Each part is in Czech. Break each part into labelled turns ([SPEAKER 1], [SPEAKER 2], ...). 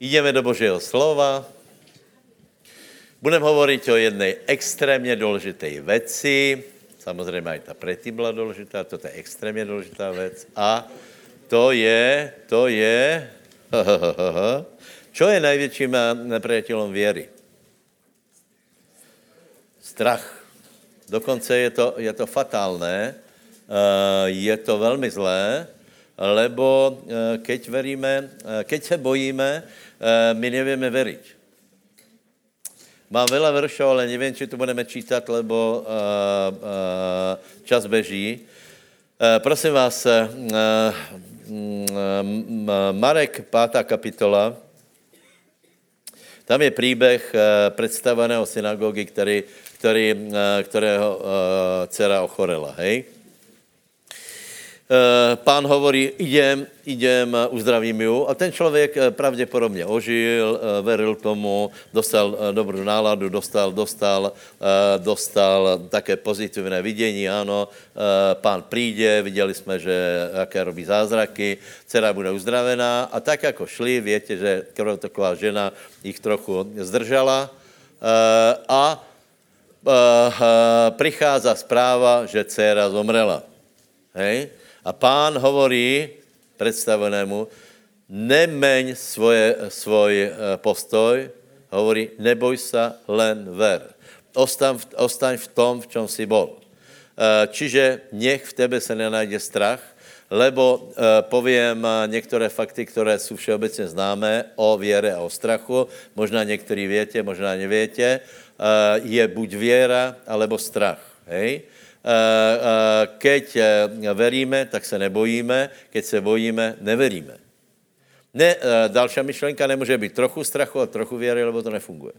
[SPEAKER 1] Jdeme do Božího slova. Budeme hovorit o jedné extrémně důležité věci. Samozřejmě i ta předtím byla důležitá, to je extrémně důležitá věc. A to je, to je, čo je největším nepřátelem věry? Strach. Dokonce je to, je to fatálné, eh, je to velmi zlé, lebo eh, keď veríme, eh, keď se bojíme, my nevíme veriť. Mám veľa veršov, ale nevím, či to budeme čítat, lebo čas beží. Prosím vás, Marek, pátá kapitola, tam je příběh představeného synagogy, který který, eh, kterého eh, dcera ochorela, hej? Eh, pán hovorí, idem, idem, uzdravím ju. A ten člověk pravděpodobně ožil, veril tomu, dostal dobrou náladu, dostal, dostal, dostal také pozitivné vidění, ano. Pán přijde, viděli jsme, že jaké robí zázraky, dcera bude uzdravená a tak jako šli, větě, že krvotoková žena jich trochu zdržala a prichádza správa, že dcera zomrela. Hej? A pán hovorí představenému, nemeň svoje, svoj uh, postoj, hovorí, neboj se, len ver. Ostaň, ostaň v tom, v čem si bol. Uh, čiže nech v tebe se nenajde strach, lebo e, povím některé fakty, které jsou všeobecně známé o věre a o strachu. Možná některý větě, možná nevětě. Eh, je buď věra, alebo strach. Hej? Eh, eh, keď veríme, tak se nebojíme, keď se bojíme, neveríme. Ne, další myšlenka nemůže být trochu strachu a trochu věry, lebo to nefunguje.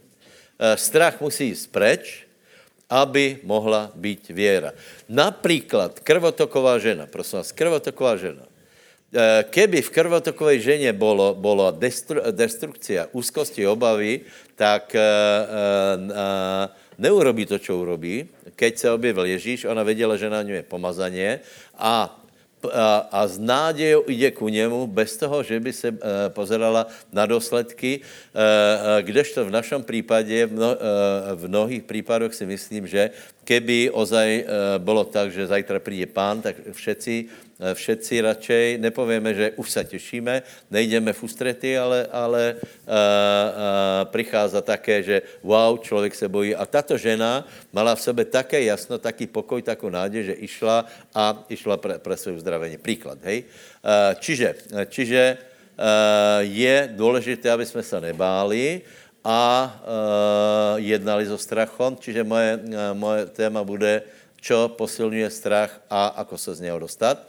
[SPEAKER 1] Strach musí jít preč, aby mohla být věra. Například krvotoková žena, prosím vás, krvotoková žena. Keby v krvotokovej ženě bolo, bolo destru, destrukcia, úzkosti, obavy, tak uh, uh, neurobí to, co urobí. Keď se objevil Ježíš, ona věděla, že na něm je pomazaně a a, a s nádějou jde ku němu bez toho, že by se e, pozerala na důsledky, e, kdežto v našem případě, v, mno, e, v mnohých případech si myslím, že keby ozaj e, bylo tak, že zajtra přijde pán, tak všetci Eh, všetci radšej nepovíme, že už se těšíme, nejdeme v ústrety, ale, ale uh, uh, prichází také, že wow, člověk se bojí. A tato žena mala v sebe také jasno, taký pokoj, takovou nádej, že išla a išla pre své uzdravení. Příklad, hej? Čiže čiže je důležité, aby jsme se nebáli a uh, jednali so strachom. Čiže moje, uh, moje téma bude, čo posilňuje strach a ako se z něho dostat.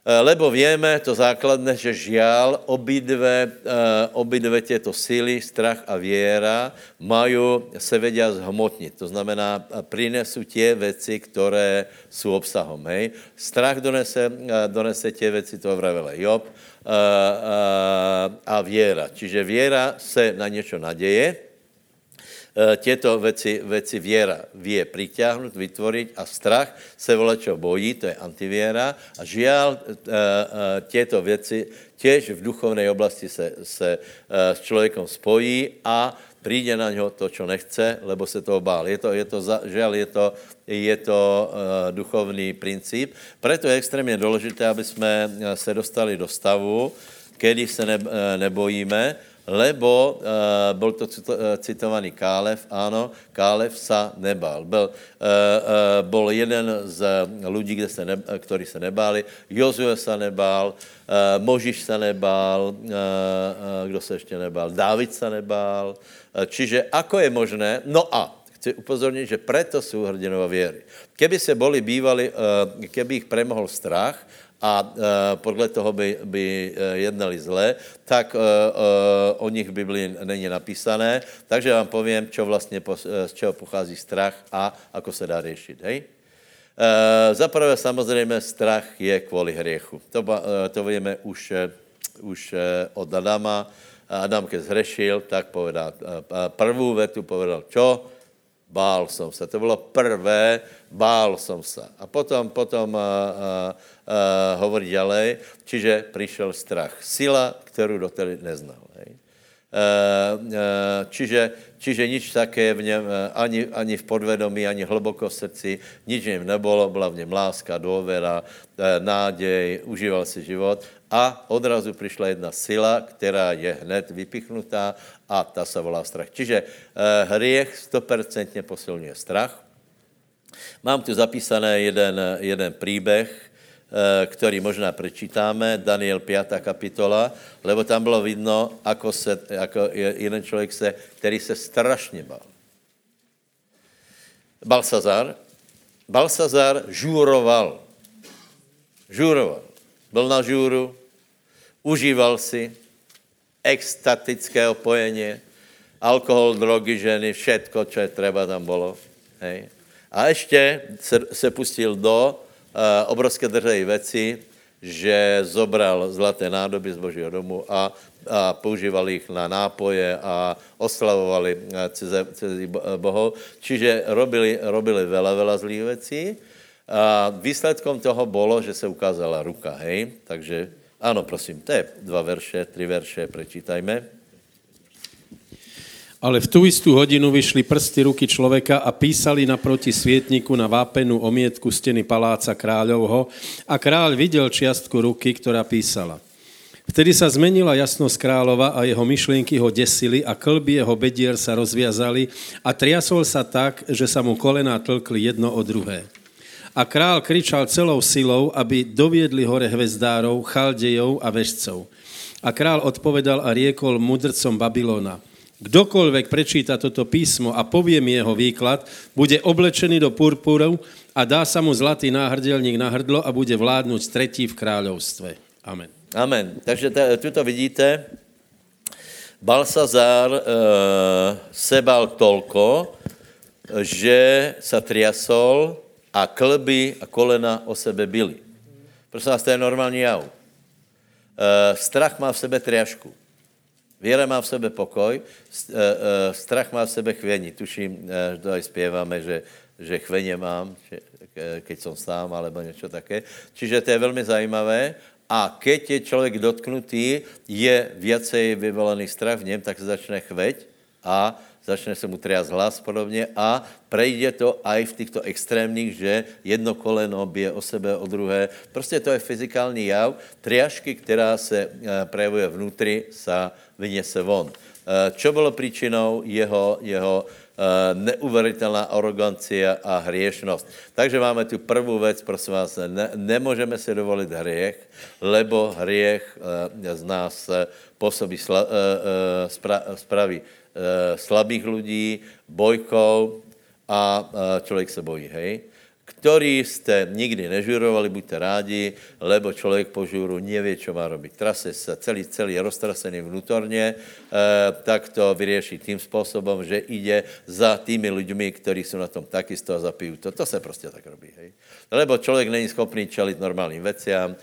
[SPEAKER 1] Eh, lebo víme to základné, že žial obidve, eh, obidve těto síly, strach a věra, mají se vedia zhmotnit. To znamená, přinesou tě věci, které jsou obsahom. Hej? Strach donese, donese tě věci, to vravele Job, a věra. Čiže věra se na něco naděje, těto věci, věci věra vie přitáhnout, vytvořit a strach se volečo bojí, to je antivěra a eh, těto věci těž v duchovné oblasti se, se s člověkem spojí a přijde na něho to, co nechce, lebo se toho bál. Je to, je to, žel, je to, je to uh, duchovný princip. Proto je extrémně důležité, aby jsme se dostali do stavu, kedy se ne, nebojíme, lebo uh, byl to eh, citovaný Kálev, ano, Kálev sa nebál. Byl, uh, uh, byl jeden z lidí, kde se ne, se nebáli, Jozue se nebál, uh, Možiš se nebál, uh, uh, kdo se ještě nebál, Dávid se nebál. Uh, čiže ako je možné, no a chci upozornit, že preto jsou hrdinové věry. Keby se boli bývali, keby jich premohl strach, a uh, podle toho by, by uh, jednali zle, tak uh, o nich v Biblii není napísané. Takže vám povím, čo vlastně z čeho pochází strach a ako se dá řešit. Hej? Uh, Zaprvé samozřejmě strach je kvůli hriechu. To, to víme už, už od Adama. Adam, keď zhrešil, tak povedal prvou vetu, povedal čo? Bál jsem se. To bylo prvé, bál jsem se. A potom, potom uh, uh, uh, hovorí ďalej, čiže přišel strach. Sila, kterou doteď neznal. Hej. čiže, čiže nič také v něm, ani, ani v podvedomí, ani hluboko v srdci, nič v něm nebylo, byla v něm láska, důvěra, nádej, užíval si život a odrazu přišla jedna sila, která je hned vypichnutá a ta se volá strach. Čiže hriech stopercentně posilňuje strach, Mám tu zapísané jeden, jeden příběh, eh, který možná prečítáme, Daniel 5. kapitola, lebo tam bylo vidno, ako, se, jeden člověk, se, který se strašně bál. Balsazar, Balsazar žúroval. Žúroval. Byl na žúru, užíval si extatické opojení, alkohol, drogy, ženy, všetko, co je třeba tam bylo. Hej. A ještě se, se pustil do uh, obrovské držej věci, že zobral zlaté nádoby z Božího domu a, a používal jich na nápoje a oslavovali eh, cizí, cizí bohov. Čiže robili, robili veľa, veľa zlých věcí. A výsledkom toho bylo, že se ukázala ruka, hej? Takže ano, prosím, je dva verše, tři verše, prečítajme.
[SPEAKER 2] Ale v tu istú hodinu vyšli prsty ruky človeka a písali naproti svietniku na vápenú omietku steny paláca kráľovho a kráľ videl čiastku ruky, ktorá písala. Vtedy sa zmenila jasnosť kráľova a jeho myšlienky ho desili a klby jeho bedier sa rozviazali a triasol sa tak, že sa mu kolená tlkli jedno o druhé. A král kričal celou silou, aby doviedli hore hvezdárov, chaldejov a vežcov. A král odpovedal a riekol mudrcom Babylona – Kdokoľvek prečíta toto písmo a povie mi jeho výklad, bude oblečený do purpurov a dá sa mu zlatý náhrdelník na hrdlo a bude vládnuť tretí v kráľovstve. Amen.
[SPEAKER 1] Amen. Takže tuto vidíte, Balsazár e, se bal tolko, že sa triasol a klby a kolena o sebe byly. Prosím vás, to je normální jav. E, strach má v sebe triašku. Věra má v sebe pokoj, eh, eh, strach má v sebe chvění. Tuším, že to aj zpěváme, že, že chveně mám, keď jsem sám, alebo něco také. Čiže to je velmi zajímavé. A keď je člověk dotknutý, je viacej vyvolený strach v něm, tak se začne chveť a začne se mu triasť hlas podobně a prejde to aj v těchto extrémních, že jedno koleno bije o sebe, o druhé. Prostě to je fyzikální jav. Triažky, která se projevuje vnútri, sa vyněse von. Čo bylo příčinou jeho, jeho neuvěřitelná arogancia a hriešnost. Takže máme tu prvou věc, prosím vás, ne, nemůžeme si dovolit hriech, lebo hriech z nás působí spraví Eh, slabých lidí, bojkou a eh, člověk se bojí, hej ktorí jste nikdy nežurovali, buďte rádi, lebo člověk po žuru nevě, čo má robiť. Trase se celý, celý je roztrasený vnútorně, e, tak to vyřeší tím způsobem, že ide za tými lidmi, kteří jsou na tom takisto a zapijú to. To se prostě tak robí. Hej. Lebo člověk není schopný čelit normálním veciám, e,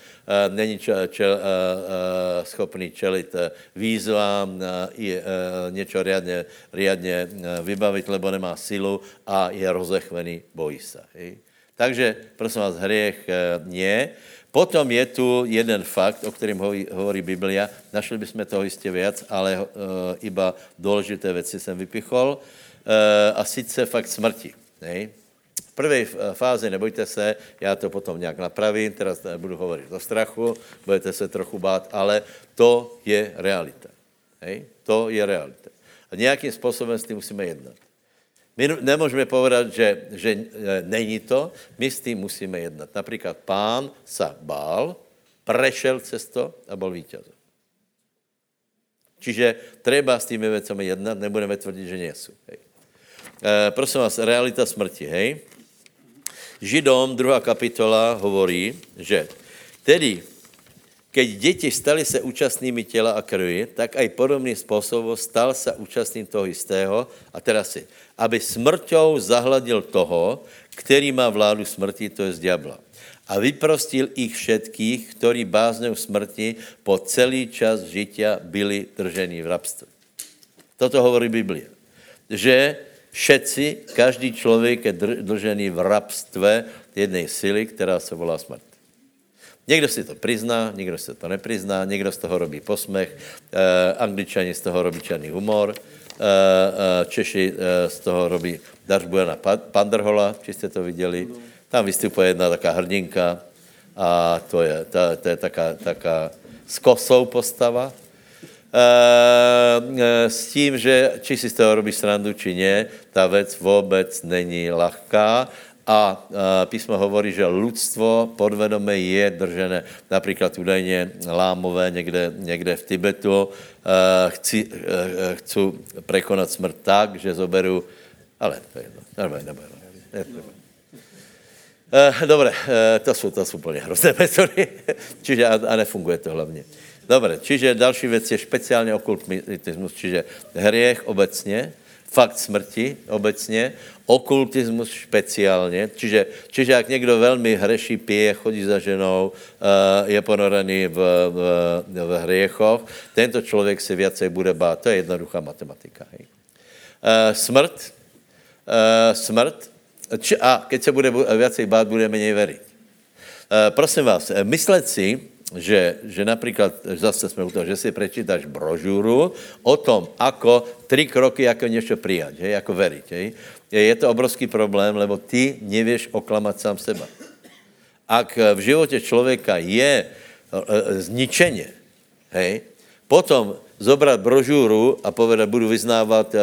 [SPEAKER 1] není čel, čel, e, e, schopný čelit výzvám, e, něco riadně, riadně vybavit, lebo nemá silu a je rozechvený, bojí se. Takže, prosím vás, hriech eh, nie. Potom je tu jeden fakt, o kterém hovorí Biblia. Našli bychom toho jistě věc, ale iba důležité věci jsem vypichol. A sice fakt smrti. Nej? V první fázi, nebojte se, já to potom nějak napravím, teraz budu hovorit o strachu, budete se trochu bát, ale to je realita. Hej? To je realita. A nějakým způsobem s tím musíme jednat. My nemůžeme povedat, že, že e, není to, my s tím musíme jednat. Například pán se bál, prešel cesto a byl vítězem. Čiže treba s těmi věcmi jednat, nebudeme tvrdit, že nejsou. Hej. E, prosím vás, realita smrti, hej. Židom, druhá kapitola, hovorí, že tedy keď děti stali se účastnými těla a krvi, tak aj podobným způsobem stal se účastným toho jistého, a teraz si, aby smrťou zahladil toho, který má vládu smrti, to je z diabla. A vyprostil ich všetkých, ktorí báznou smrti po celý čas žitia byli držení v rabstve. Toto hovorí Biblia. Že všetci, každý člověk je držený v rabstve jednej sily, která se volá smrt. Někdo si to prizná, někdo si to neprizná, někdo z toho robí posmech, e, angličani z toho robí černý humor, e, e, Češi e, z toho robí Dařbujana Pandrhola, či jste to viděli. Tam vystupuje jedna taká hrdinka a to je, ta, to je taká, taká skosou postava. E, e, s tím, že či si z toho robí srandu, či ne, ta věc vůbec není lahká a písmo hovorí, že lidstvo podvedome je držené. Například údajně lámové někde, někde v Tibetu chci, chci prekonat smrt tak, že zoberu, ale to je jedno, nebudem, nebudem. Dobre, to jsou, to jsou úplně hrozné metody, čiže a, a nefunguje to hlavně. Dobre, čiže další věc je speciálně okultismus, čiže hriech obecně, fakt smrti obecně, okultismus speciálně, čiže, čiže jak někdo velmi hreší, pije, chodí za ženou, uh, je ponorený v, v, v hriechoch, tento člověk se viacej bude bát. To je jednoduchá matematika. Hej. Uh, smrt, uh, smrt, a keď se bude viacej bát, bude méně. Uh, prosím vás, myslet si, že, že například, zase jsme u toho, že si prečítáš brožuru o tom, ako tři kroky, jako něco přijat, jako veriť. Hej. Je to obrovský problém, lebo ty nevěš oklamat sám seba. Ak v životě člověka je e, e, zničeně, hej, potom zobrat brožuru a povedat, budu vyznávat, uh,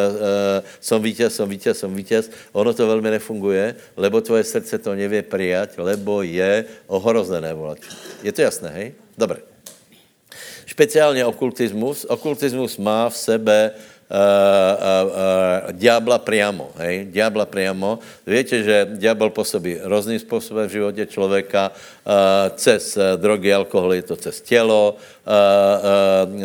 [SPEAKER 1] som vítěz, som vítěz, som vítěz, ono to velmi nefunguje, lebo tvoje srdce to nevě přijat, lebo je ohrozené volat. Je to jasné, hej? Dobre. Špeciálně okultismus. Okultismus má v sebe uh, uh, uh, diabla priamo, hej, diabla priamo. Víte, že diabol působí různým způsobem v životě člověka, uh, cez drogy, alkohol, je to cez tělo, uh, uh,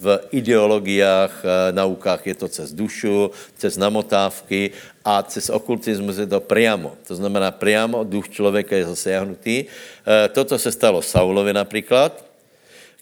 [SPEAKER 1] v ideologiách, naukách je to cez dušu, cez namotávky a cez okultismus je to priamo. To znamená, priamo duch člověka je zasiahnutý. Uh, toto se stalo Saulovi například,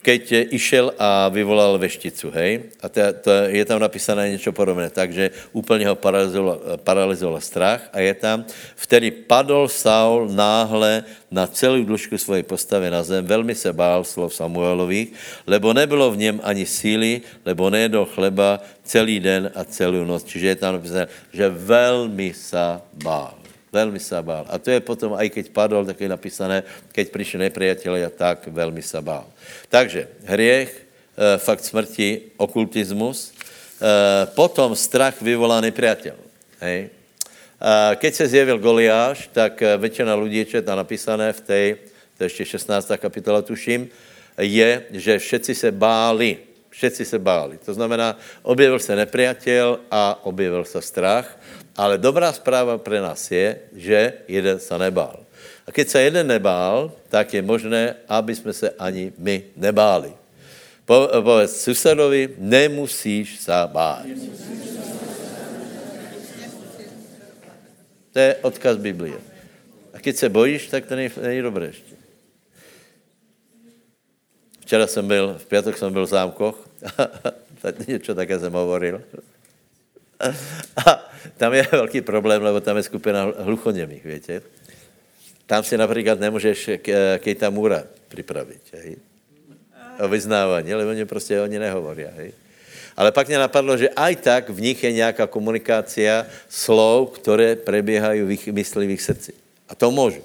[SPEAKER 1] keď išel a vyvolal vešticu, hej? A to, to, je tam napísané něco podobné, takže úplně ho paralizoval, paralizoval strach a je tam, vtedy padl Saul náhle na celou dlužku svojej postavy na zem, velmi se bál slov Samuelových, lebo nebylo v něm ani síly, lebo nejedol chleba celý den a celou noc. Čiže je tam napísané, že velmi se bál. Velmi se bál. A to je potom, aj keď padl, tak je napísané, keď přišli nepriatelia, tak velmi se bál. Takže hriech, e, fakt smrti, okultismus, e, potom strach vyvolá nepriateľ. Hej? Keď se zjevil Goliáš, tak většina lidí, čo je tam napísané v té, to je ještě 16. kapitola, tuším, je, že všetci se báli. Všetci se báli. To znamená, objevil se nepriateľ a objevil se strach. Ale dobrá zpráva pre nás je, že jeden se nebál. A keď se jeden nebál, tak je možné, aby jsme se ani my nebáli. Po, povedz susedovi, nemusíš se bát. To je odkaz Biblie. A keď se bojíš, tak to není, není dobré ještě. Včera jsem byl, v pátek jsem byl v zámkoch, něco také jsem hovoril. A tam je velký problém, lebo tam je skupina hluchoněmých, víte. Tam si například nemůžeš Kejta Mura připravit, hej? O vyznávání, ale oni prostě oni nehovorí, hej? Ale pak mě napadlo, že aj tak v nich je nějaká komunikácia slov, které preběhají v myslivých srdci. A to můžu.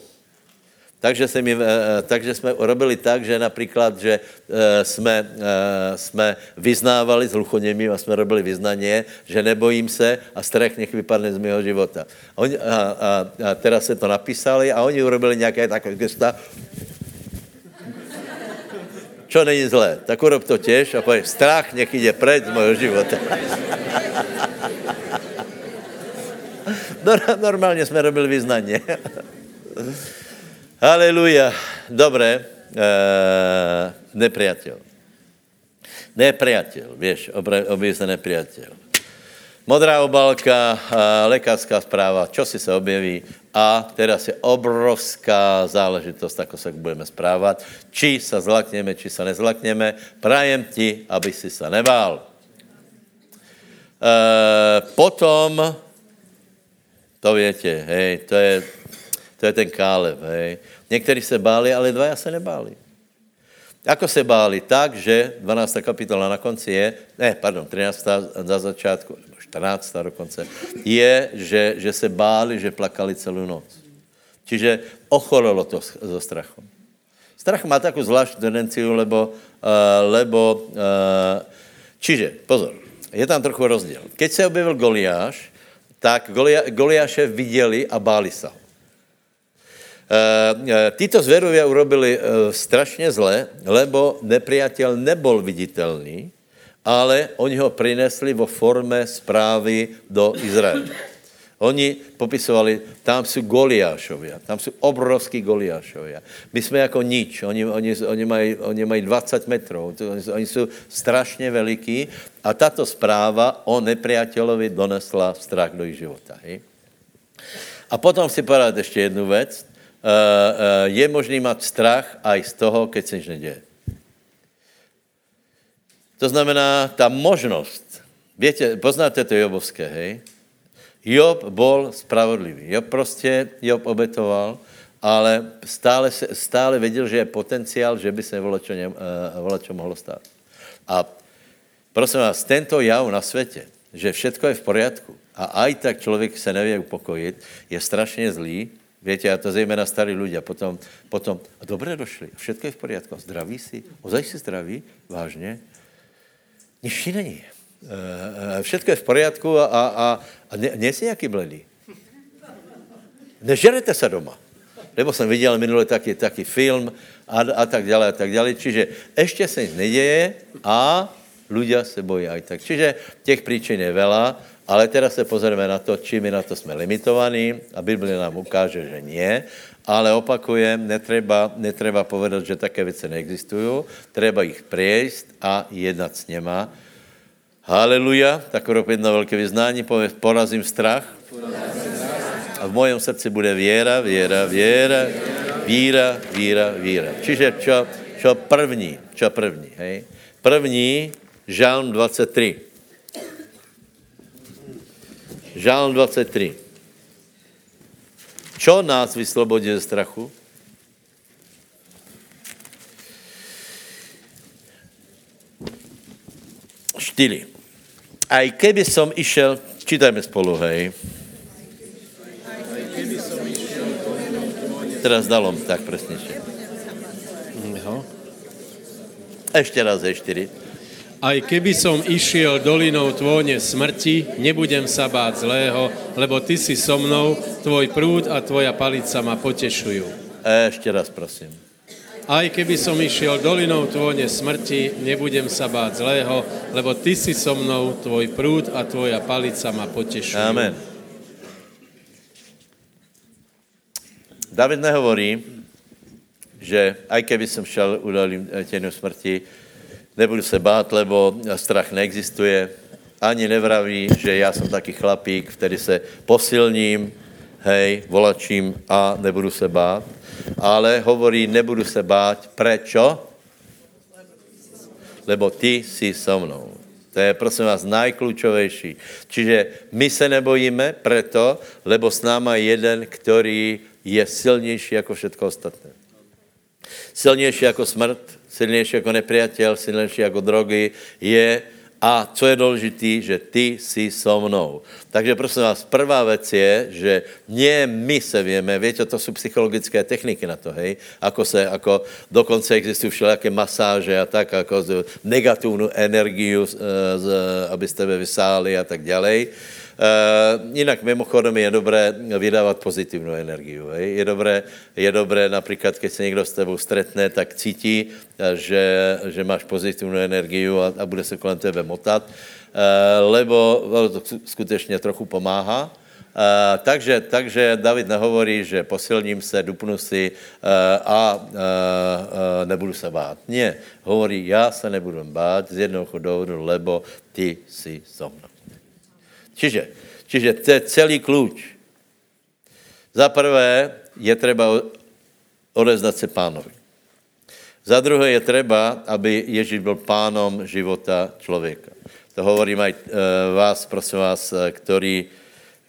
[SPEAKER 1] Takže, se mi, eh, eh, takže jsme robili tak, že například, že eh, jsme, jsme vyznávali s hluchoněmím a jsme robili vyznaně, že nebojím se a strach nech vypadne z mého života. A, oni, a, a, a teda se to napísali a oni urobili nějaké takové gesta. Čo není zlé, tak urob to těž a povedz, strach nech jde pred z mého života. Normálně jsme robili vyznaně. Haleluja. Dobré. E, nepriateľ. Nepriateľ, vieš, objeví nepriateľ. Modrá obálka, lékařská zpráva, čo si se objeví a teraz je obrovská záležitost, ako se budeme správat. Či se zlakneme, či se nezlakneme. Prajem ti, aby si se nebál. E, potom, to větě, hej, to je To je ten Kálev, hej. Někteří se báli, ale dvaja se nebáli. Ako se báli? Tak, že 12. kapitola na konci je, ne, pardon, 13. za začátku, 14. dokonce, je, že, že se báli, že plakali celou noc. Čiže ochorelo to zo strachu. Strach má takovou zvláštní tendenciu, lebo, uh, lebo uh, čiže, pozor, je tam trochu rozdíl. Keď se objevil Goliáš, tak Goliáše viděli a báli se ho. Uh, títo zverovia urobili uh, strašně zle, lebo nepriateľ nebol viditelný, ale oni ho prinesli vo forme zprávy do Izraela. Oni popisovali, tam jsou Goliášovia, tam jsou obrovský Goliášovia. My jsme jako nič, oni, oni, oni, mají, oni mají 20 metrů, oni, oni jsou strašně veliký a tato zpráva o nepriateľovi donesla strach do jejich života. Hej? A potom si povedat ještě jednu věc. Uh, uh, je možný mít strach aj z toho, keď se nič neděje. To znamená, ta možnost, víte, poznáte to Jobovské, hej? Job byl spravodlivý. Job prostě, Job obetoval, ale stále, stále věděl, že je potenciál, že by se volačo, uh, volačo mohlo stát. A prosím vás, tento jav na světě, že všetko je v poriadku a aj tak člověk se nevě upokojit, je strašně zlý. Víte, a to zejména starí ľudia. Potom, potom a dobré došli, všetko je v poriadku, zdraví si, ozaj si zdraví, vážně. Nič není. Eh, všechno je v poriadku a, a, a, a ne, nejsi nějaký bledý. Nežerete se doma. Nebo jsem viděl minule taky, taky film a, a tak dále a tak dále. Čiže ještě se nic neděje a ľudia se bojí tak. Čiže těch příčin je vela, ale teda se pozrieme na to, či my na to jsme limitovaní a Biblia nám ukáže, že nie, ale opakujem, netreba, netreba povedat, že také věci neexistují, treba jich přejít a jednat s něma Haleluja, tak rok jedno velké vyznání, pově, porazím strach. A v mojom srdci bude věra, věra, věra, víra, víra, víra. Čiže čo, čo první, čo první, hej? První, Žálm 23. Žálm 23. Čo nás vyslobodí ze strachu? Čtyři. Aj keby som išel, čítajme spolu, hej. Teraz dalom, tak presnejšie.
[SPEAKER 2] Jo.
[SPEAKER 1] Ešte raz, hej, čtyři.
[SPEAKER 2] Aj keby som išiel dolinou tvóne smrti, nebudem sa báť zlého, lebo ty si so mnou, tvoj prúd a tvoja palica ma potešujú.
[SPEAKER 1] Ešte raz, prosím.
[SPEAKER 2] Aj keby som išiel dolinou tvojne smrti, nebudem sa báť zlého, lebo ty si so mnou, tvoj prúd a tvoja palica ma potešujú.
[SPEAKER 1] Amen. David nehovorí, že aj keby som šel udalým těnu smrti, nebudu se bát, lebo strach neexistuje. Ani nevraví, že já jsem taky chlapík, který se posilním, hej, volačím a nebudu se bát ale hovorí, nebudu se bát. Prečo? Lebo ty jsi so mnou. To je, prosím vás, najklíčovější. Čiže my se nebojíme preto, lebo s náma jeden, který je silnější jako všetko ostatné. Silnější jako smrt, silnější jako nepriateľ, silnější jako drogy, je a co je důležité, že ty jsi so mnou. Takže prosím vás, prvá věc je, že nie my se víme, víte, to jsou psychologické techniky na to, hej, ako se, ako dokonce existují všelijaké masáže a tak, jako negativní energiu, z, z, aby z tebe vysáli a tak dále. Uh, jinak mimochodem je dobré vydávat pozitivní energii. Je, dobré, je dobré například, když se někdo s tebou stretne, tak cítí, eh, že, že máš pozitivní energii a, a bude se kolem tebe motat, uh, lebo to skutečně trochu pomáhá. Uh, takže, takže David nehovorí, že posilním se, dupnu si uh, a uh, uh, nebudu se bát. Ne, hovorí, já se nebudu bát z jednoho důvodu, lebo ty jsi so mnou. Čiže, čiže to je celý klíč. Za prvé je třeba odezdat se pánovi. Za druhé je třeba, aby Ježíš byl pánom života člověka. To hovorím aj e, vás, prosím vás, e, který,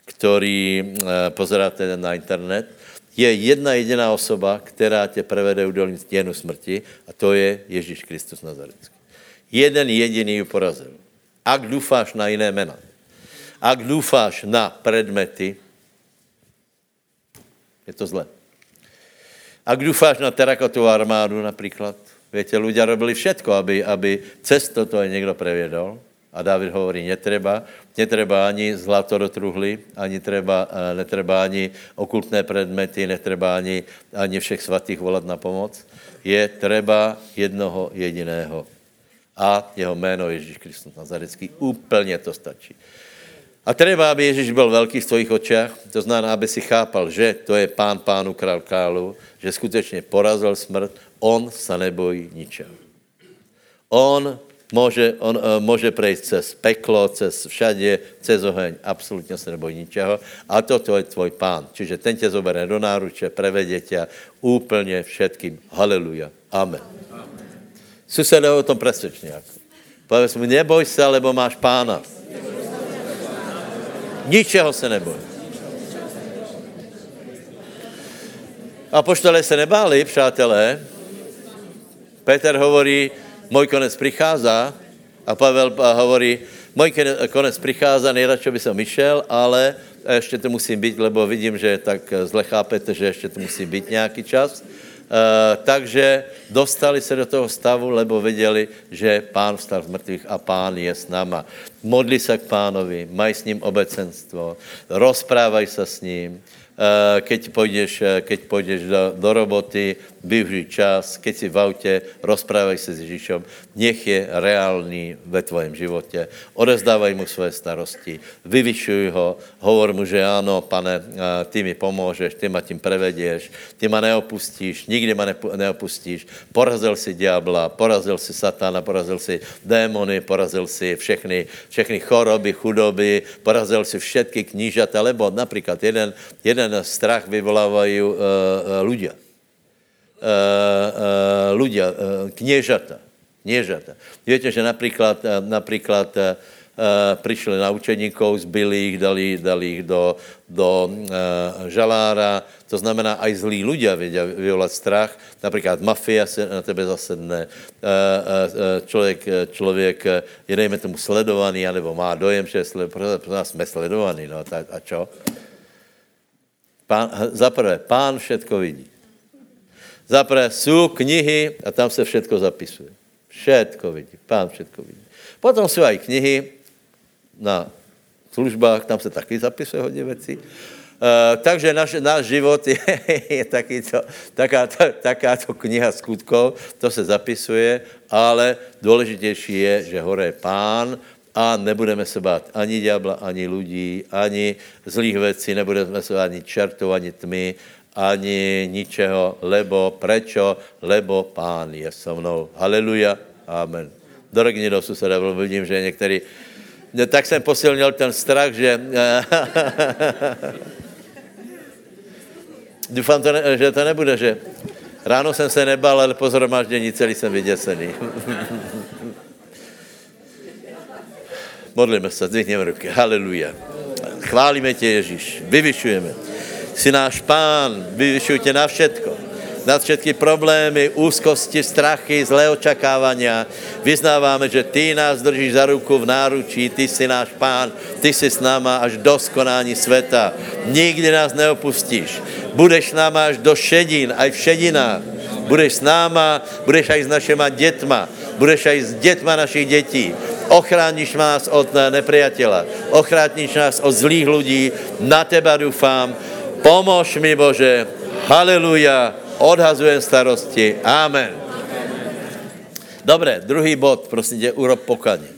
[SPEAKER 1] který e, pozeráte na internet. je jedna jediná osoba, která tě prevede u dolní stěnu smrti a to je Ježíš Kristus Nazarecký. Jeden jediný ji porazil. Ak doufáš na jiné jména, ak doufáš na predmety, je to zlé. Ak doufáš na terakotovou armádu například, Víte, ľudia robili všetko, aby, aby cez toto je někdo previedol. A David hovorí, netreba, netreba ani zlato do truhly, ani treba, eh, netreba ani okultné predmety, netreba ani, ani všech svatých volat na pomoc. Je treba jednoho jediného. A jeho jméno Ježíš Kristus Nazarecký. Úplně to stačí. A treba, aby Ježíš byl velký v tvojich očích, to znamená, aby si chápal, že to je pán pánu král králu, že skutečně porazil smrt, on se nebojí ničeho. On může, on, uh, může prejít cez peklo, cez všade, cez oheň, absolutně se nebojí ničeho. A toto je tvoj pán. Čiže ten tě zobere do náruče, prevede tě úplně všetkým. Haleluja. Amen. Amen. Susede o tom přesvědč nějak. Povedz mu, neboj se, lebo máš pána. Ničeho se neboj. A poštole se nebáli, přátelé, Peter hovorí, můj konec přichází a Pavel hovorí, můj konec přichází, nejradši by som išel, ale ještě to musím být, lebo vidím, že tak zle chápete, že ještě to musí být nějaký čas. Uh, takže dostali se do toho stavu, lebo věděli, že pán vstal z mrtvých a pán je s náma. Modli se k pánovi, maj s ním obecenstvo, rozprávaj se s ním, Eh, keď půjdeš, eh, keď půjdeš do, do roboty, využij čas, keď si v autě, rozprávaj se s Ježíšem, nech je reálný ve tvém životě, odezdávaj mu své starosti, vyvyšuj ho, hovor mu, že ano, pane, ty mi pomůžeš, ty ma tím prevedeš, ty ma neopustíš, nikdy ma neopustíš, porazil si diabla, porazil si satana, porazil si démony, porazil si všechny, všechny choroby, chudoby, porazil si všetky knížata, lebo například jeden, jeden strach vyvolávají uh, uh, ľudia. Uh, uh, ľudia, uh, kniežata. kniežata. Víte, že například, například uh, přišli na učeníkov, zbyli ich, dali, dali ich do, do žalára. To znamená, aj zlí ľudia vědí vyvolat strach. Například mafia se na tebe zasedne. Člověk, člověk je, dejme tomu, sledovaný, anebo má dojem, že jsme sledovaní. No, a čo? Pán, za prvé, pán všetko vidí. Za prvé, jsou knihy a tam se všetko zapisuje. Všetko vidí. Pán všetko vidí. Potom jsou aj knihy na službách, tam se taky zapisuje hodně věcí. Uh, takže naš, náš život je, je takýto, takáto, takáto kniha skutkov, to se zapisuje, ale důležitější je, že hore je pán, a nebudeme se bát ani ďábla, ani lidí, ani zlých věcí, nebudeme se bát ani čertů, ani tmy, ani ničeho, lebo prečo, lebo pán je so mnou. Haleluja, amen. Dorogni do suseda, vidím, že některý, tak jsem posilnil ten strach, že Doufám, to ne, že to nebude, že ráno jsem se nebal, ale po zhromaždění celý jsem vyděsený. Modlíme se, zdvihneme ruky. Haleluja. Chválíme tě, Ježíš. Vyvyšujeme. Jsi náš pán, vyvyšuj tě na všetko. Na všetky problémy, úzkosti, strachy, zlé očakávania. Vyznáváme, že ty nás držíš za ruku v náručí, ty jsi náš pán, ty jsi s náma až do skonání světa. Nikdy nás neopustíš. Budeš s náma až do šedin, aj v šedinách. Budeš s náma, budeš aj s našima dětma, budeš aj s dětma našich dětí Ochráníš nás od nepriatela. Ochráníš nás od zlých lidí. Na teba doufám. Pomož mi, Bože. Haleluja. Odhazujem starosti. Amen. Dobré, druhý bod, prosím tě, urob pokaně.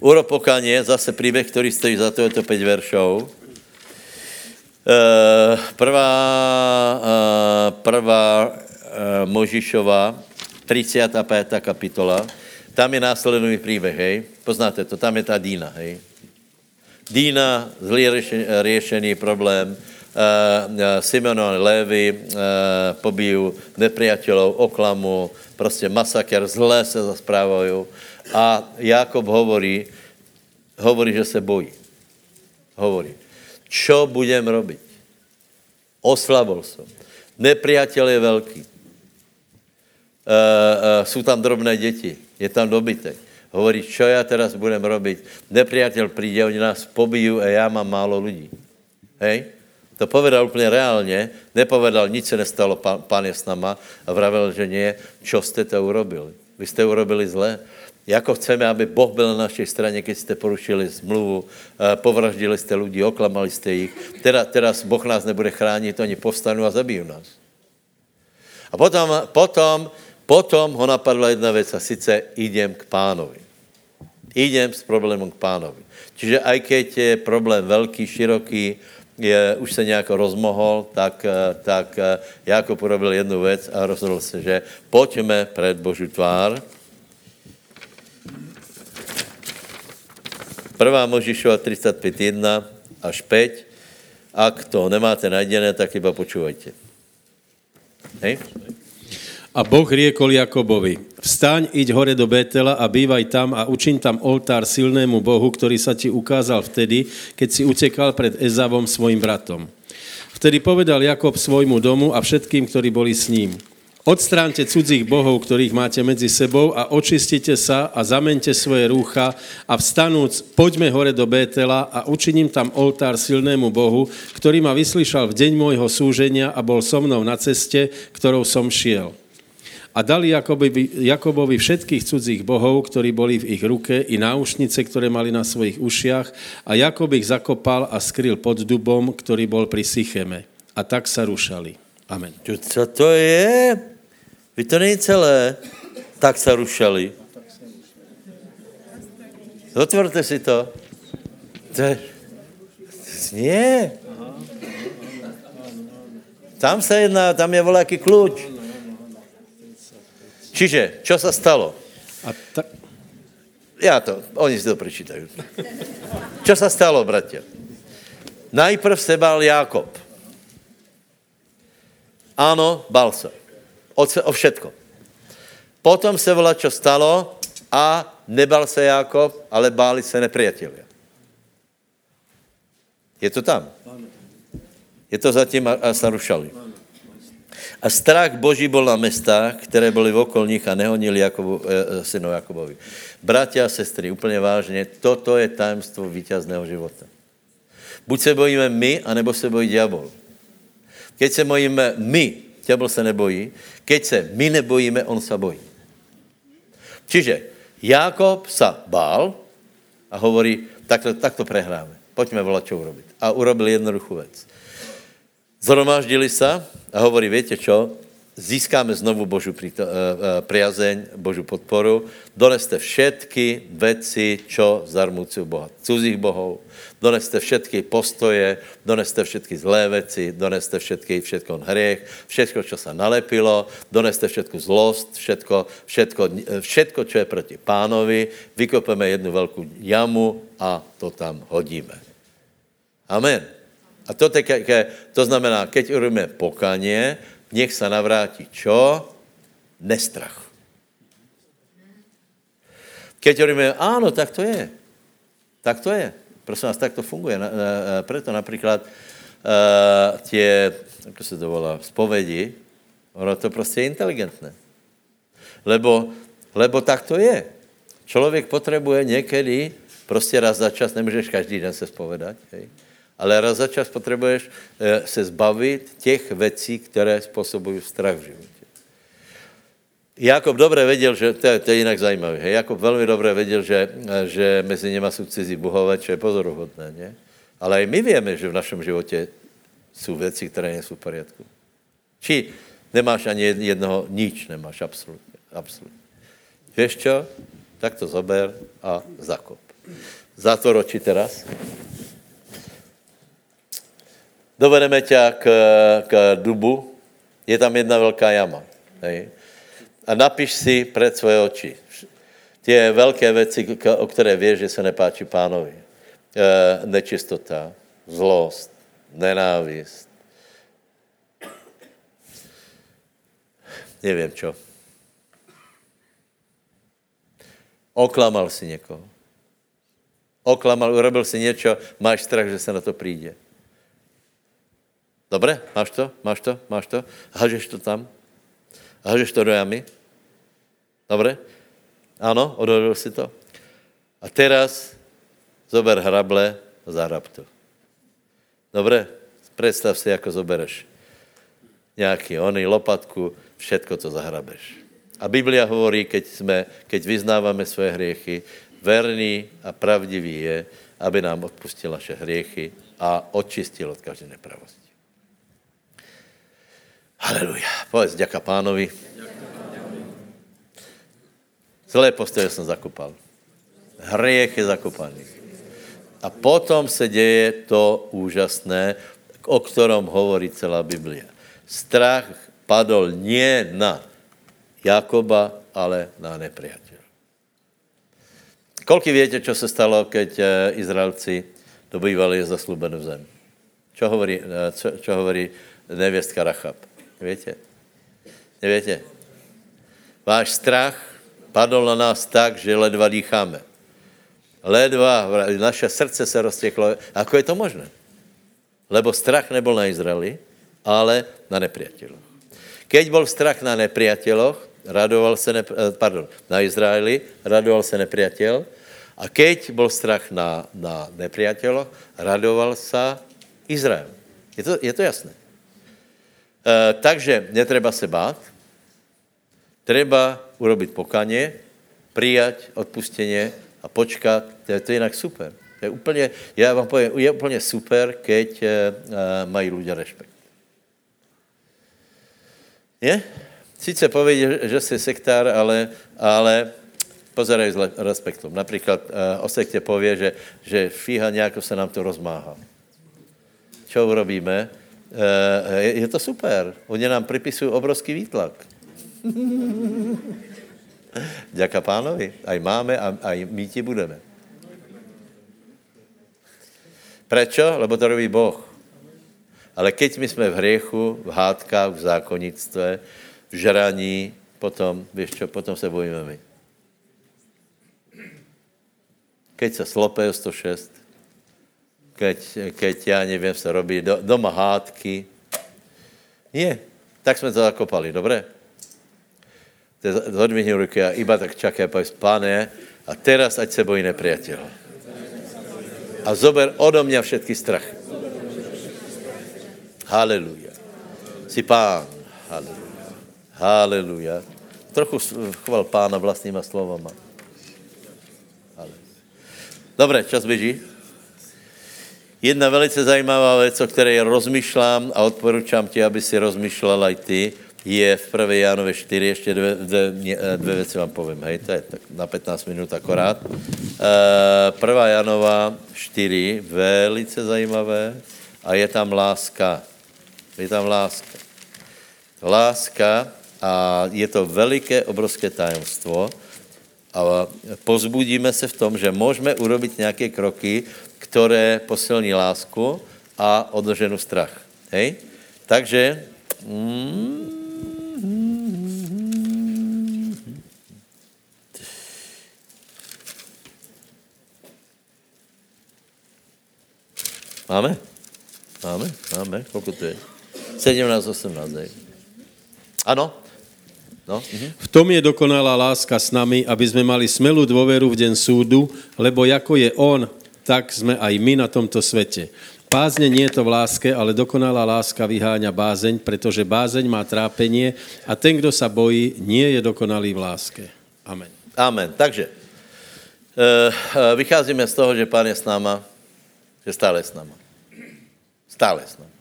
[SPEAKER 1] Urob pokaně, zase příběh, který stojí za to, je to 5 veršov. Uh, prvá, uh, prvá uh, Možišova, 35. kapitola. Tam je následový příběh, hej. Poznáte to, tam je ta Dýna, hej. Dýna, zlý řešený problém, uh, Simon a Lévy uh, pobiju nepriateľov, oklamu, prostě masaker, zlé se zasprávají. A Jakob hovorí, hovorí, že se bojí. Hovorí, čo budem robiť? Oslabol som. Nepriateľ je e, sú tam drobné deti. Je tam dobytek. Hovorí, čo ja teraz budem robiť? Nepriateľ príde, oni nás pobijú a ja mám málo ľudí. Hej? To povedal úplně reálně, nepovedal, nic se nestalo, pán, pán je s nama a vravel, že nie, čo jste to urobili. Vy jste urobili zle. Jako chceme, aby Boh byl na našej straně, keď jste porušili zmluvu, eh, povraždili jste lidi, oklamali jste jich. Teda, teraz Boh nás nebude chránit, oni povstanou a zabijí nás. A potom, potom, potom ho napadla jedna věc a sice idem k pánovi. Idem s problémem k pánovi. Čiže aj keď je problém velký, široký, je, už se nějak rozmohol, tak, eh, tak Jakob urobil jednu věc a rozhodl se, že pojďme před Boží tvár. Prvá Možišova 35.1 až 5. Ak to nemáte najdené, tak iba počúvajte. Hej?
[SPEAKER 2] A Boh riekol Jakobovi, vstaň, iď hore do Betela a bývaj tam a učiň tam oltár silnému Bohu, ktorý sa ti ukázal vtedy, keď si utekal pred Ezavom svojim bratom. Vtedy povedal Jakob svojmu domu a všetkým, ktorí boli s ním. Odstránte cudzích bohov, ktorých máte medzi sebou a očistite sa a zamente svoje rúcha a vstanúc, poďme hore do Bétela a učiním tam oltár silnému Bohu, ktorý ma vyslyšal v deň môjho súženia a bol so mnou na ceste, ktorou som šiel a dali Jakobovi, Jakobovi všetkých cudzích bohov, ktorí boli v ich ruke, i náušnice, ktoré mali na svojich ušiach a Jakob ich zakopal a skryl pod dubom, ktorý bol pri Sycheme. A tak sa rušali. Amen.
[SPEAKER 1] Co to je? Vy to není celé. Tak sa rušali. Otvorte si to. To je... Nie. Tam sa jedná, tam je voľaký kľúč. Čiže, čo sa stalo? A ta... Ja to, oni si to prečítajú. Čo sa stalo, bratia? Najprv se bál Jákob. Áno, bál sa. O, o všetko. Potom se volá, čo stalo a nebal se Jákob, ale báli se nepriatelia. Je to tam. Je to zatím a, a sa rušali. A strach Boží byl na mestách, které byly v okolních a nehonili Jakobu, e, synu Jakobovi. Bratia a sestry, úplně vážně, toto je tajemstvo vítězného života. Buď se bojíme my, anebo se bojí diabol. Keď se bojíme my, diabol se nebojí. Keď se my nebojíme, on se bojí. Čiže Jakob sa bál a hovorí, takto, takto prehráme. Pojďme volat, čo urobiť. A urobil jednoduchou věc. Zhromáždili sa a hovorí, viete čo, získáme znovu Božu eh, eh, priazeň, Božu podporu, doneste všetky veci, čo zarmúcujú Boha. Cuzích bohov, doneste všetky postoje, doneste všetky zlé veci, doneste všetky, všetko hriech, všetko, čo sa nalepilo, doneste všetku zlost, všetko, všetko, všetko, čo je proti pánovi, vykopeme jednu velkou jamu a to tam hodíme. Amen. A to, te, ke, to znamená, keď urobíme pokanie, nech sa navrátí čo? Nestrach. Keď urobíme, áno, tak to je. Tak to je. Prosím vás, tak to funguje. Preto například uh, tie, ako se to volá, spovedi, ono to prostě je inteligentné. Lebo, lebo tak to je. Člověk potřebuje někdy, prostě raz za čas, nemůžeš každý den se spovedať, hej? Ale raz za čas potřebuješ eh, se zbavit těch věcí, které způsobují strach v životě. Jakob dobře věděl, že to je, to je jinak zajímavé. Hej? Jakob velmi dobře věděl, že, eh, že mezi něma jsou cizí bohové, čo je pozoruhodné. Ne? Ale i my víme, že v našem životě jsou věci, které nejsou v poriadku. Či nemáš ani jednoho, nič nemáš, absolutně. absolutně. Víš čo? Tak to zober a zakop. Za to roči teraz dovedeme tě k, k dubu, je tam jedna velká jama. Hej. A napiš si před svoje oči ty velké věci, o které víš, že se nepáčí pánovi. E, nečistota, zlost, nenávist. Nevím čo. Oklamal si někoho. Oklamal, urobil si něco, máš strach, že se na to přijde. Dobre? Máš to? Máš to? Máš to? Hažeš to tam? Hažeš to do jamy? Dobre? Áno, odhodil si to? A teraz zober hrable a zahrab to. Dobre? Predstav si, ako zobereš nejaký oný, lopatku, všetko to zahrabeš. A Biblia hovorí, keď, sme, keď vyznávame svoje hriechy, verný a pravdivý je, aby nám odpustil naše hriechy a očistil od každé nepravosti. Haleluja. Povedz, ďaká pánovi. Zlé postoje som zakopal. Hriech je zakopaný. A potom se děje to úžasné, o ktorom hovorí celá Biblia. Strach padol nie na Jakoba, ale na nepriateľ. Koľko viete, čo se stalo, keď eh, Izraelci dobývali zaslúbenú zem? Čo hovorí, eh, čo, čo hovorí nevěstka Rachab? Neviete? Neviete? Váš strach padl na nás tak, že ledva dýcháme. Ledva, naše srdce se roztěklo. Ako je to možné? Lebo strach nebol na Izraeli, ale na nepriateľoch. Keď bol strach na nepriateľoch, radoval se, ne, eh, pardon, na Izraeli, radoval se nepriateľ, a keď bol strach na, na nepriateľoch, radoval sa Izrael. Je to, je to jasné. E, takže netreba se bát, treba urobiť pokanie, prijať odpustenie a počkat, to je, to je jinak super. To je úplně, já vám povím, je úplně super, keď e, mají ľudia rešpekt. Je? Sice povedí, že jsi sektár, ale, ale pozeraj s respektom. Například uh, o sekte pově, že, že fíha nějako se nám to rozmáhá. Čo urobíme? Uh, je, je to super. Oni nám pripisují obrovský výtlak. Ďaká pánovi. Aj máme a aj my ti budeme. Prečo? Lebo to robí Boh. Ale keď my jsme v hriechu, v hádkách, v zákonnictve, v žraní, potom, víš čo, potom se bojíme my. Keď se slope 106, keď, keď já nevím, se robí do, doma hádky. Nie, tak jsme to zakopali, dobré? Zodvihni ruky a iba tak čaká, povedz, pane, a teraz ať se bojí nepriateľ. A zober odo mě všetky strachy. Haleluja. Si pán. Haleluja. Haleluja. Trochu chval pána vlastníma slovama. Haleluja. Dobre, čas běží. Jedna velice zajímavá věc, o které rozmýšlám a odporučám ti, aby si rozmýšlel aj ty, je v 1. Jánove 4, ještě dvě, dvě, dvě věci vám povím, hej, to je tak na 15 minut akorát. Uh, 1. Janova 4, velice zajímavé, a je tam láska. Je tam láska. Láska a je to veliké, obrovské tajemstvo. A pozbudíme se v tom, že můžeme urobit nějaké kroky, které posilní lásku a odloženou strach. Hej? Takže... Mm, Máme? Máme? Máme? Koľko to je? 17, 18. Ano? No? Mhm.
[SPEAKER 2] V tom je dokonalá láska s nami, aby sme mali smelú dôveru v deň súdu, lebo ako je On, tak sme aj my na tomto svete. Bázne nie je to v láske, ale dokonalá láska vyháňa bázeň, pretože bázeň má trápenie a ten, kdo sa bojí, nie je dokonalý v láske. Amen.
[SPEAKER 1] Amen. Takže uh, vycházíme z toho, že Pán je s náma, že stále je s náma. Stále s náma.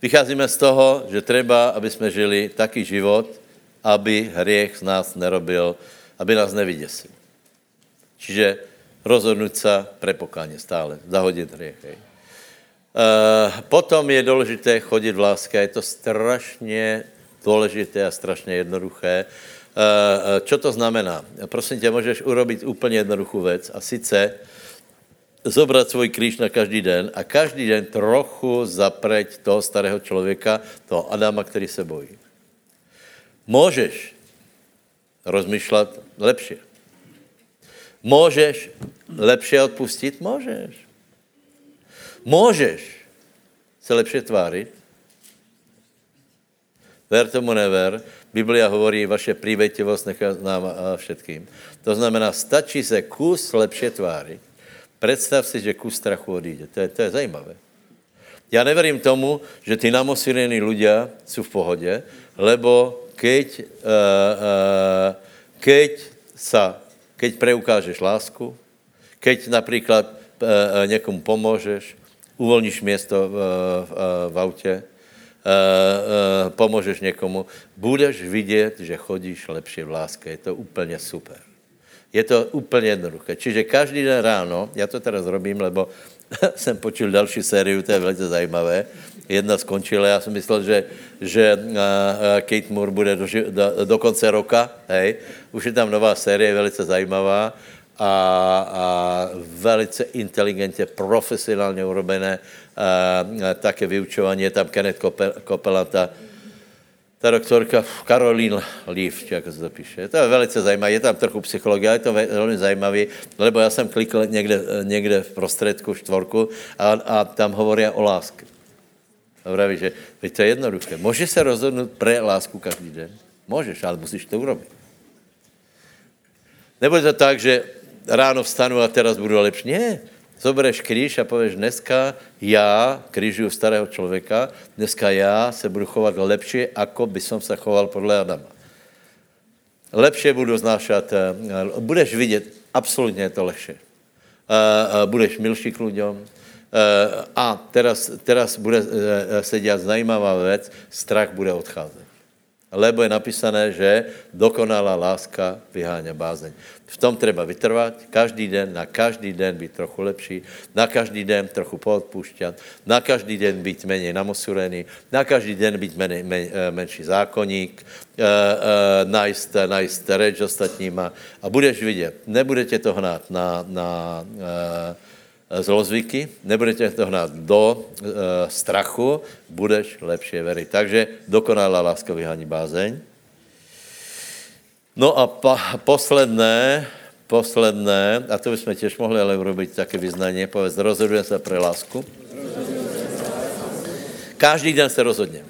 [SPEAKER 1] Vycházíme z toho, že treba, aby jsme žili taký život, aby hriech z nás nerobil, aby nás nevyděsil. Čiže rozhodnout se pre pokáně stále, zahodit. Hej. Uh, potom je důležité chodit v láske. Je to strašně důležité a strašně jednoduché. Uh, čo to znamená? Prosím tě, můžeš urobit úplně jednoduchou věc a sice zobrat svůj kříž na každý den a každý den trochu zapreť toho starého člověka, toho Adama, který se bojí. Můžeš rozmýšlet lepše. Můžeš lepše odpustit? Můžeš. Můžeš se lepšie tvářit? Ver tomu never. Biblia hovorí, vaše prívetivost nechá nám všetkým. To znamená, stačí se kus lepšie tvářit. Představ si, že kus strachu odjde. To je, to je zajímavé. Já neverím tomu, že ty namosirení ľudia jsou v pohodě, lebo keď, uh, uh, keď, sa, keď preukážeš lásku, keď například uh, někomu pomůžeš, uvolníš město v, v, v autě, uh, uh, pomůžeš někomu, budeš vidět, že chodíš lepší v láske. Je to úplně super. Je to úplně jednoduché. Čiže každý den ráno, já to teda zrobím, lebo jsem počul další sériu, to je velice zajímavé. Jedna skončila, já jsem myslel, že, že Kate Moore bude do, do, do konce roka, hej. Už je tam nová série, velice zajímavá a, a velice inteligentně, profesionálně urobené a, také vyučování. Je tam Kenneth Kopelanta, ta doktorka Karolín Leaf, jak se to píše. To je velice zajímavé, je tam trochu psychologie, je to velmi zajímavé, lebo já jsem klikl někde, někde v prostředku čtvorku a, a tam hovorí o lásce. A vraví, že to je jednoduché. Můžeš se rozhodnout pre lásku každý den? Můžeš, ale musíš to urobit. Nebude to tak, že ráno vstanu a teraz budu lepší. Ne, zobereš kříž a pověš, dneska já křížuju starého člověka, dneska já se budu chovat lepší, ako by som se choval podle Adama. Lepše budu znášat, eh, budeš vidět, absolutně je to lepší. Eh, eh, budeš milší k lidem, a teraz, teraz bude se dělat zajímavá věc, strach bude odcházet. Lebo je napísané, že dokonalá láska vyháňa bázeň. V tom treba vytrvat, každý den, na každý den být trochu lepší, na každý den trochu poodpúšťat, na každý den být méně namosurený, na každý den být méně, men, eh, menší zákonník, e, e, najist, najist reč ostatníma a budeš vidět, nebude tě to hnát na, na zlozvyky, nebude tě to hnát do e, strachu, budeš lepšie veriť. Takže dokonalá láska vyhání bázeň. No a pa, posledné, posledné, a to bychom těž mohli ale urobiť také vyznání, povedz, rozhodujem se pro lásku. Každý den se rozhodně.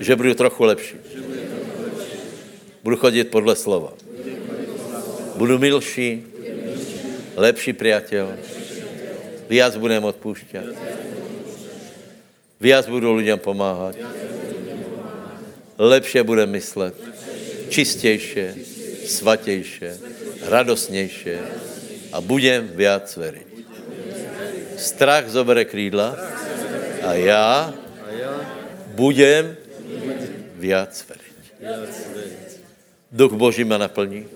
[SPEAKER 1] Že budu trochu lepší. Budu chodit podle slova. Budu milší, lepší priateľ. Viac budem odpúšťat. Viac budu lidem pomáhat. Lepše budem myslet čistější, svatější, radostnější a budem viac veriť. Strach zobere krídla a já budem viac veriť. Duch Boží ma naplní.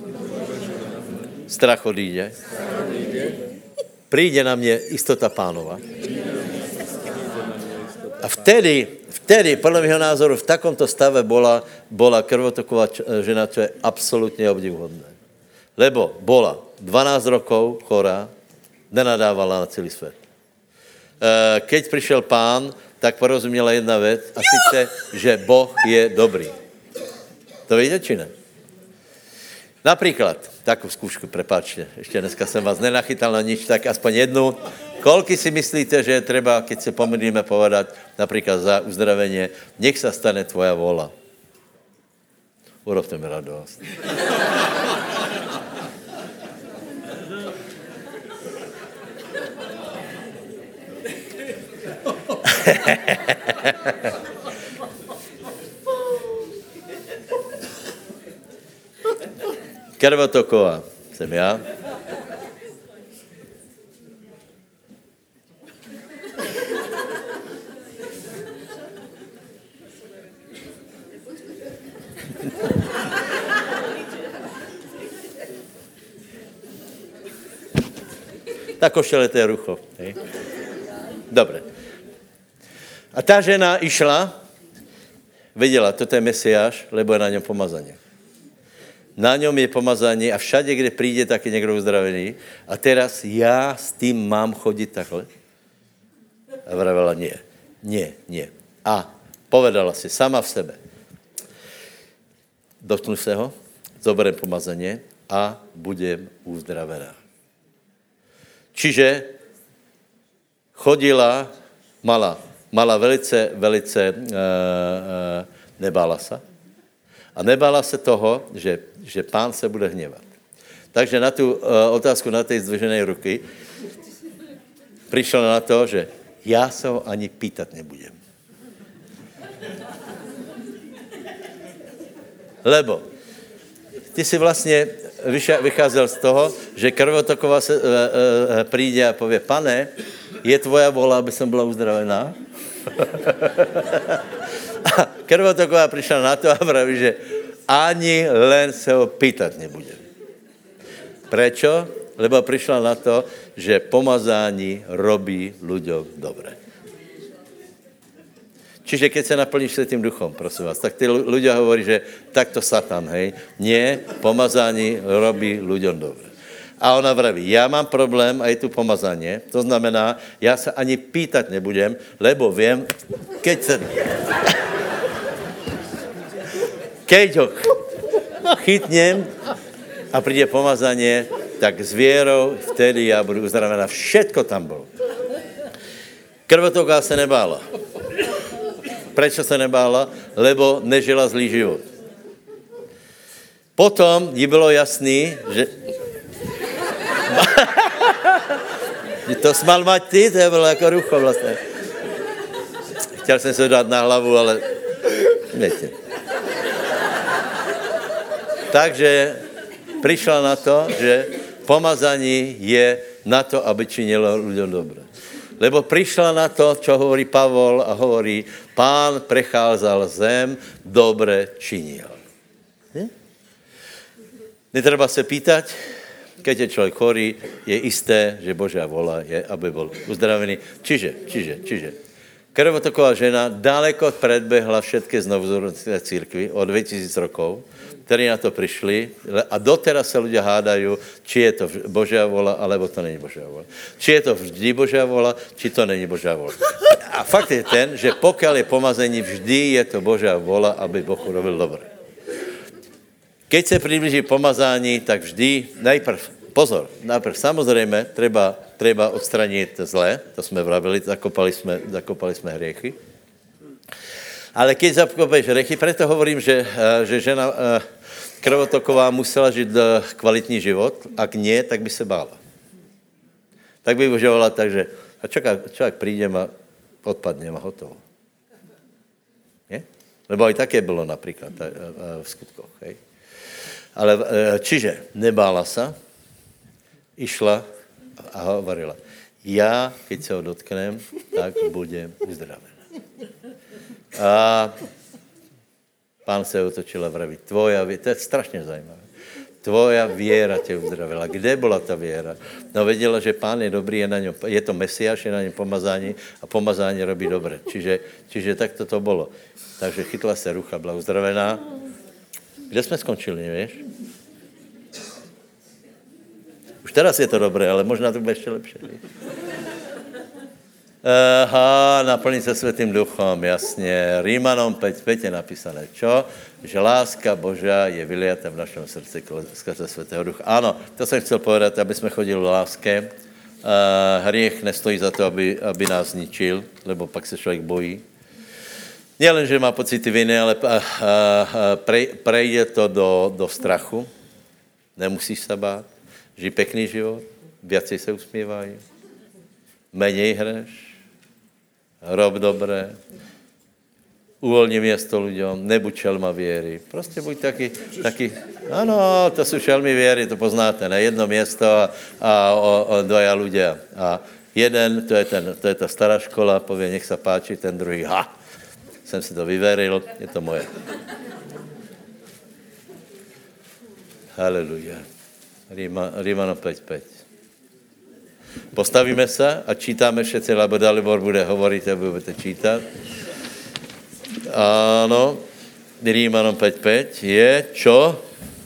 [SPEAKER 1] Strach odíde. Přijde na mě istota pánova. A vtedy vtedy, podle mého názoru, v takomto stave bola, bola krvotoková žena, čo je absolutně obdivuhodné. Lebo bola 12 rokov chorá, nenadávala na celý svět. Eh, keď přišel pán, tak porozuměla jedna věc, a sice, že Boh je dobrý. To víte, či ne? Například, takovou zkoušku, prepáčte, ještě dneska jsem vás nenachytal na nič, tak aspoň jednu. Kolky si myslíte, že je třeba, keď se pomodlíme, povedat například za uzdravení, nech se stane tvoja vola. Urobte mi radost. Krvotoková jsem já. Tak košele to je rucho. Hej. Dobře. A ta žena išla, viděla, toto je Mesiáš, lebo je na něm pomazaně na něm je pomazání a všade, kde přijde, tak je někdo uzdravený. A teraz já s tím mám chodit takhle? A vravela, nie, nie, nie. A povedala si sama v sebe. Dotknu se ho, zoberem pomazaně a budem uzdravená. Čiže chodila Mala, mala velice, velice, uh, uh, nebála se. A nebála se toho, že, že pán se bude hněvat. Takže na tu uh, otázku na té zdvižené ruky přišel na to, že já se ho ani pýtat nebudem. Lebo ty si vlastně vycházel z toho, že krvotoková se, e, e, přijde a pově, pane, je tvoja vola, aby jsem byla uzdravená? a krvotoková přišla na to a praví, že ani len se ho pýtat nebudem. Prečo? Lebo přišla na to, že pomazání robí ľuďom dobré. Čiže keď se naplníš tím duchom, prosím vás, tak ty ľudia hovorí, že takto Satan, hej. Nie, pomazání robí ľuďom dobré. A ona vraví, já mám problém a je tu pomazání. To znamená, já se ani pýtat nebudem, lebo vím, keď se... Keď ho chytnem a přijde pomazání, tak s věrou vtedy já budu uzdravená. Všetko tam bylo. Krvotoká se nebála. Proč se nebála? Lebo nežila zlý život. Potom jí bylo jasný, že... to smal mať ty, to bylo jako rucho vlastně. Chtěl jsem se dát na hlavu, ale... Víte. Takže přišla na to, že pomazání je na to, aby činilo lidem dobré. Lebo přišla na to, čo hovorí Pavol a hovorí, pán precházel zem, dobre činil. Hm? Netreba se pýtať, keď je člověk chorý, je isté, že Božá vola je, aby byl uzdravený. Čiže, čiže, čiže. Krvotoková žena daleko predbehla všetky znovuzorodené církvy o 2000 rokov kteří na to přišli a doteraz se lidé hádají, či je to Božá vola, alebo to není Božá vola. Či je to vždy Božá vola, či to není Božá vola. A fakt je ten, že pokud je pomazení, vždy je to Božá vola, aby Boh urobil dobré. Keď se přiblíží pomazání, tak vždy, najprv, pozor, najprv samozřejmě treba, treba odstranit zlé, to jsme vravili, zakopali jsme, zakopali jsme hriechy. Ale keď zakopeš hriechy, preto hovorím, že, eh, že žena eh, krvotoková musela žít eh, kvalitní život, ak nie, tak by se bála. Tak by uvažovala tak, že a čaká, člověk přijde a odpadne a hotovo. Je? Lebo i také bylo například eh, eh, v skutkoch. Hej? Ale čiže nebála se, išla a hovorila, já, keď se ho dotknem, tak budem uzdraven. A Pán se otočil a vraví, tvoja věra, to je strašně zajímavé. Tvoja věra tě uzdravila. Kde byla ta věra? No věděla, že pán je dobrý, je, na něm, je to mesiáš, je na něm pomazání a pomazání robí dobré. Čiže, čiže tak to to bylo. Takže chytla se rucha, byla uzdravená. Kde jsme skončili, nevíš? Už teraz je to dobré, ale možná to bude ještě lepší. Aha, naplní se světým duchom, jasně. Rímanom 5.5 je napísané, čo? Že láska Božá je vyliata v našem srdci skrze světého ducha. Ano, to jsem chtěl povedat, aby jsme chodili v láske. Uh, hriech nestojí za to, aby, aby nás zničil, lebo pak se člověk bojí. Nielen, že má pocity viny, ale uh, prej, prejde to do, do strachu. Nemusíš se bát. Žij pekný život, viacej se usmívají, menej hreš, rob dobré, uvolni město lidem, nebuď šelma věry. Prostě buď taky, taky, ano, to jsou šelmy věry, to poznáte, ne? Jedno město a, a o, o dvoja lidé. A jeden, to je, ten, to je ta stará škola, pově, nech se páči, ten druhý, ha, jsem si to vyveril, je to moje. Haleluja. Ríma, Rímano 5.5. Postavíme se a čítáme všetci, lebo Dalibor bude hovorit a budete čítat. Ano, Rímanom 5.5 je čo?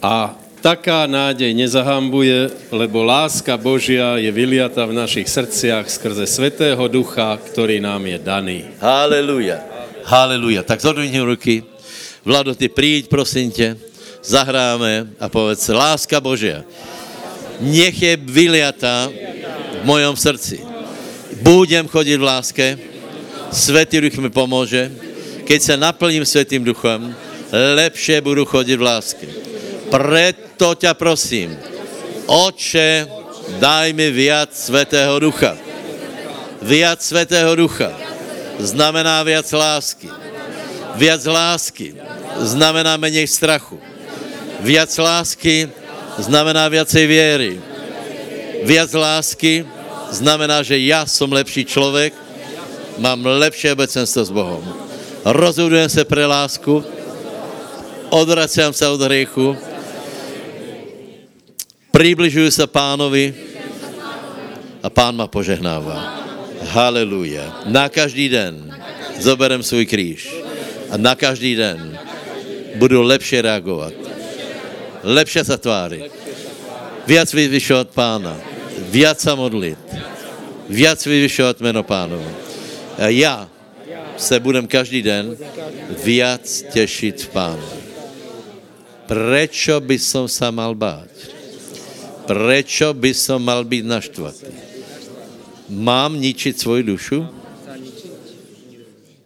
[SPEAKER 2] A taká nádej nezahambuje, lebo láska Božia je vyliata v našich srdciach skrze Svetého Ducha, který nám je daný.
[SPEAKER 1] Haleluja. Haleluja. Tak zhodujte ruky. Vlado, ty přijď, prosím tě. Zahráme a povedz, láska Božia. Nech je vyliata v mojom srdci. Budem chodit v láske Svetý duch mi pomůže. Keď se naplním Svetým duchem, lepše budu chodit v lásce. Preto tě prosím, Oče, daj mi viac Svetého ducha. Viac Svetého ducha znamená viac lásky. Viac lásky znamená menej strachu. Viac lásky znamená viacej věry. Viac lásky znamená, že já jsem lepší člověk, mám lepší obecenstvo s Bohem. Rozhodujem se pre lásku, odvracím se od hriechu, približuju se pánovi a pán ma požehnává. Haleluja. Na každý den zoberem svůj kříž a na každý den budu lepší reagovat. Lepše se tvářit. Viac vyvyšovat pána. Viac se modlit. Viac vyvyšovat jméno pánovi. A já se budem každý den viac těšit v pánu. Prečo by som sa mal bát? Prečo by som mal být naštvatý? Mám ničit svoji dušu?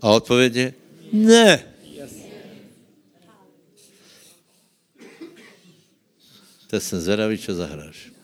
[SPEAKER 1] A odpověď je ne. To jsem zvedavý, čo zahráš.